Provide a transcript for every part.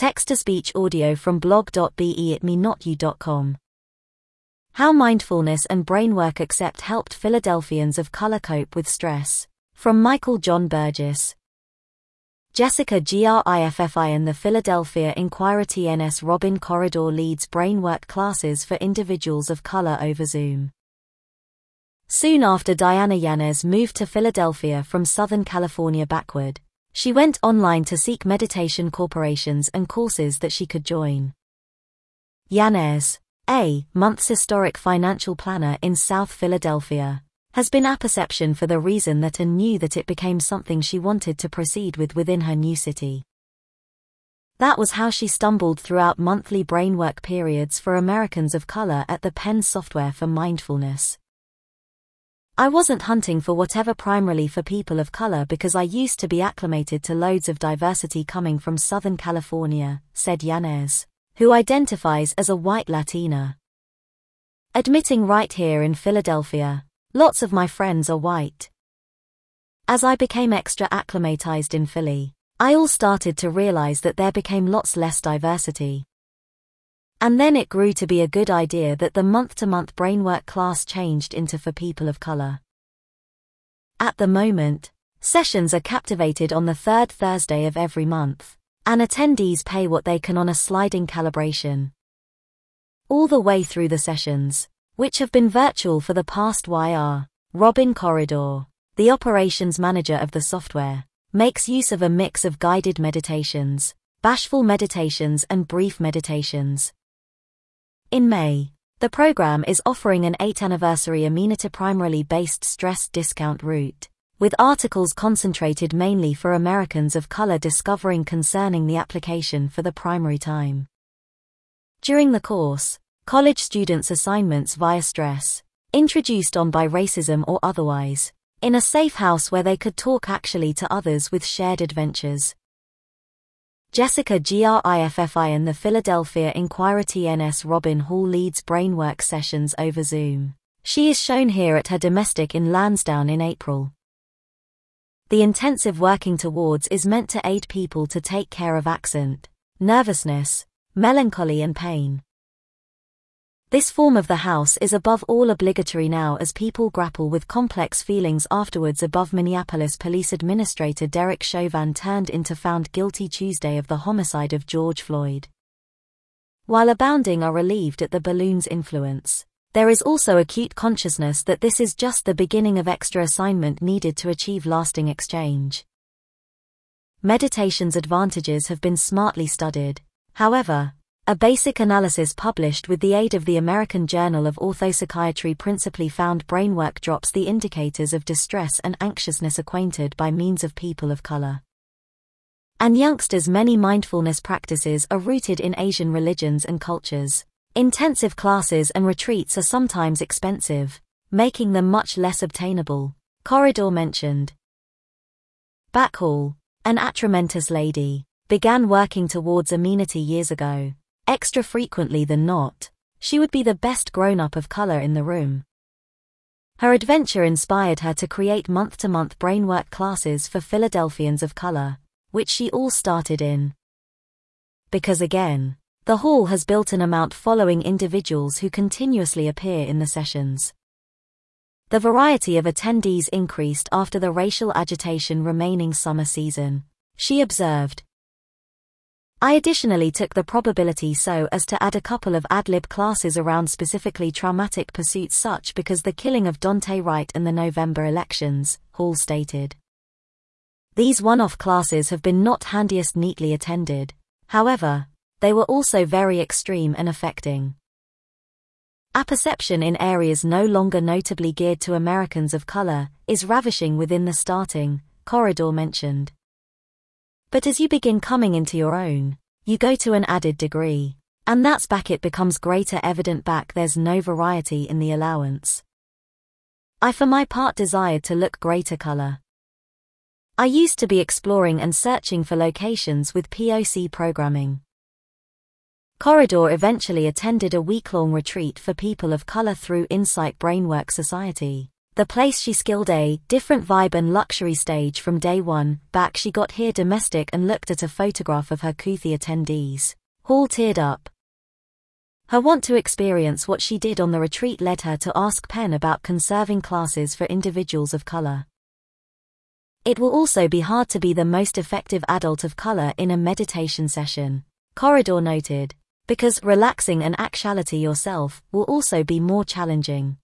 Text-to-speech audio from blog.be at me How mindfulness and brainwork accept helped Philadelphians of color cope with stress. From Michael John Burgess. Jessica Griffin and the Philadelphia Inquirer TNS Robin Corridor leads brainwork classes for individuals of color over Zoom. Soon after Diana Yanez moved to Philadelphia from Southern California backward, she went online to seek meditation corporations and courses that she could join. Yanez, a month's historic financial planner in South Philadelphia, has been apperception for the reason that and knew that it became something she wanted to proceed with within her new city. That was how she stumbled throughout monthly brainwork periods for Americans of color at the Penn Software for Mindfulness. I wasn't hunting for whatever primarily for people of color because I used to be acclimated to loads of diversity coming from Southern California, said Yanez, who identifies as a white Latina. Admitting right here in Philadelphia, Lots of my friends are white. As I became extra acclimatized in Philly, I all started to realize that there became lots less diversity. And then it grew to be a good idea that the month-to-month brainwork class changed into for people of color. At the moment, sessions are captivated on the third Thursday of every month, and attendees pay what they can on a sliding calibration. All the way through the sessions, which have been virtual for the past YR. Robin Corridor, the operations manager of the software, makes use of a mix of guided meditations, bashful meditations and brief meditations. In May, the program is offering an 8th anniversary Aminata primarily based stress discount route, with articles concentrated mainly for Americans of color discovering concerning the application for the primary time. During the course, college students' assignments via stress, introduced on by racism or otherwise, in a safe house where they could talk actually to others with shared adventures. Jessica Griffin and the Philadelphia Inquirer TNS Robin Hall leads brainwork sessions over Zoom. She is shown here at her domestic in Lansdowne in April. The intensive working towards is meant to aid people to take care of accent, nervousness, melancholy and pain. This form of the house is above all obligatory now as people grapple with complex feelings afterwards above Minneapolis Police Administrator Derek Chauvin turned into found guilty Tuesday of the homicide of George Floyd. While abounding are relieved at the balloon's influence, there is also acute consciousness that this is just the beginning of extra assignment needed to achieve lasting exchange. Meditation's advantages have been smartly studied, however, a basic analysis published with the aid of the American Journal of Orthopsychiatry principally found brainwork drops the indicators of distress and anxiousness acquainted by means of people of color. And youngsters' many mindfulness practices are rooted in Asian religions and cultures. Intensive classes and retreats are sometimes expensive, making them much less obtainable. Corridor mentioned. Backhall, an atramentous lady, began working towards amenity years ago extra frequently than not, she would be the best grown-up of color in the room. Her adventure inspired her to create month-to-month brainwork classes for Philadelphians of color, which she all started in. Because again, the hall has built an amount following individuals who continuously appear in the sessions. The variety of attendees increased after the racial agitation remaining summer season, she observed, I additionally took the probability so as to add a couple of ad-lib classes around specifically traumatic pursuits such because the killing of Daunte Wright and the November elections, Hall stated. These one-off classes have been not handiest neatly attended, however, they were also very extreme and affecting. Apperception in areas no longer notably geared to Americans of color is ravishing within the starting corridor mentioned. But as you begin coming into your own, you go to an added degree. And that's back it becomes greater evident back there's no variety in the allowance. I for my part desired to look greater color. I used to be exploring and searching for locations with POC programming. Corridor eventually attended a week-long retreat for people of color through Insight Brainwork Society, The place she skilled a different vibe and luxury stage from day one. Back she got here domestic and looked at a photograph of her Kuthi attendees. Hall teared up. Her want to experience what she did on the retreat led her to ask Penn about conserving classes for individuals of color. It will also be hard to be the most effective adult of color in a meditation session. Corridor noted, because relaxing and actuality yourself will also be more challenging.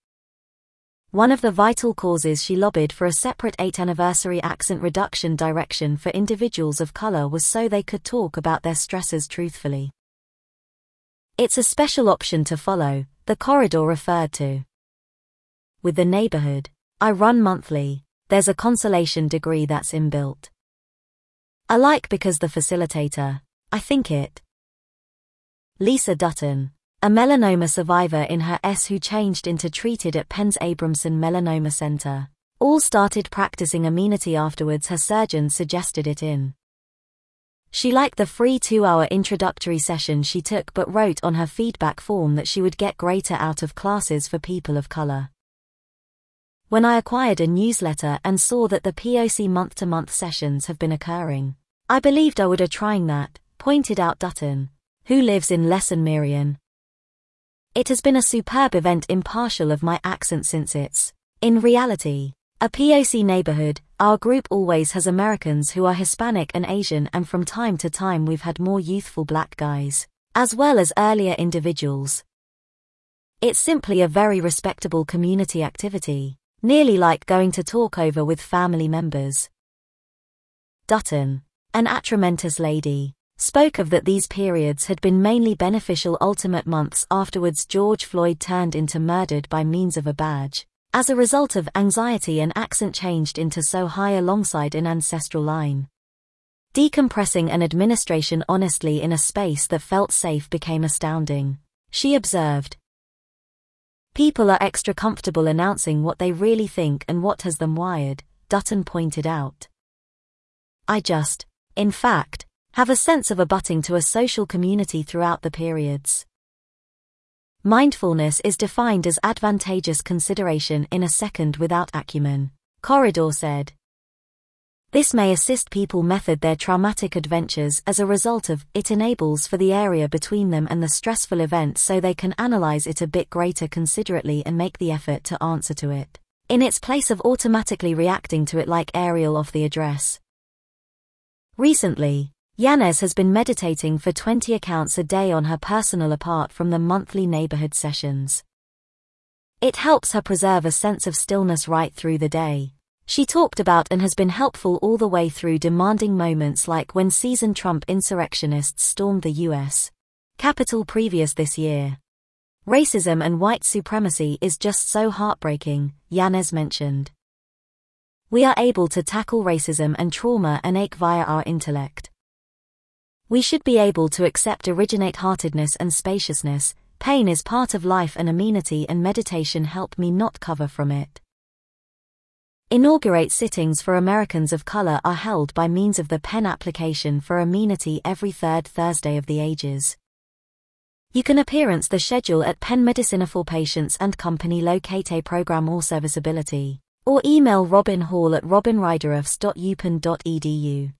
One of the vital causes she lobbied for a separate 8th anniversary accent reduction direction for individuals of color was so they could talk about their stresses truthfully. It's a special option to follow, the corridor referred to. With the neighborhood, I run monthly, there's a consolation degree that's inbuilt. I like because the facilitator, I think it. Lisa Dutton, a melanoma survivor in her S who changed into treated at Penn's Abramson Melanoma Center. All started practicing amenity afterwards her surgeon suggested it in. She liked the free two-hour introductory session she took but wrote on her feedback form that she would get greater out of classes for people of color. When I acquired a newsletter and saw that the POC month-to-month sessions have been occurring, I believed I would a trying that, pointed out Dutton, who lives in Lesson Merion. It has been a superb event impartial of my accent since it's, in reality, a POC neighborhood. Our group always has Americans who are Hispanic and Asian, and from time to time we've had more youthful black guys, as well as earlier individuals. It's simply a very respectable community activity, nearly like going to talk over with family members. Dutton, an atramentus lady, spoke of that these periods had been mainly beneficial ultimate months afterwards George Floyd turned into murdered by means of a badge. As a result of anxiety an accent changed into so high alongside an ancestral line. Decompressing an administration honestly in a space that felt safe became astounding. She observed. People are extra comfortable announcing what they really think and what has them wired, Dutton pointed out. I just, in fact, have a sense of abutting to a social community throughout the periods. Mindfulness is defined as advantageous consideration in a second without acumen, Corridor said. This may assist people method their traumatic adventures as a result of it enables for the area between them and the stressful event so they can analyze it a bit greater considerately and make the effort to answer to it. In its place of automatically reacting to it like Ariel off the address. Recently, Yanez has been meditating for 20 accounts a day on her personal apart from the monthly neighborhood sessions. It helps her preserve a sense of stillness right through the day. She talked about and has been helpful all the way through demanding moments like when seasoned Trump insurrectionists stormed the U.S. Capitol previous this year. Racism and white supremacy is just so heartbreaking, Yanez mentioned. We are able to tackle racism and trauma and ache via our intellect. We should be able to accept originate heartedness and spaciousness, pain is part of life and amenity and meditation help me not cover from it. Inaugurate sittings for Americans of color are held by means of the PEN application for amenity every third Thursday of the ages. You can appearance the schedule at Penn Medicina for Patients and Company locate a program or serviceability, or email Robin Hall at robinriderofs.upenn.edu.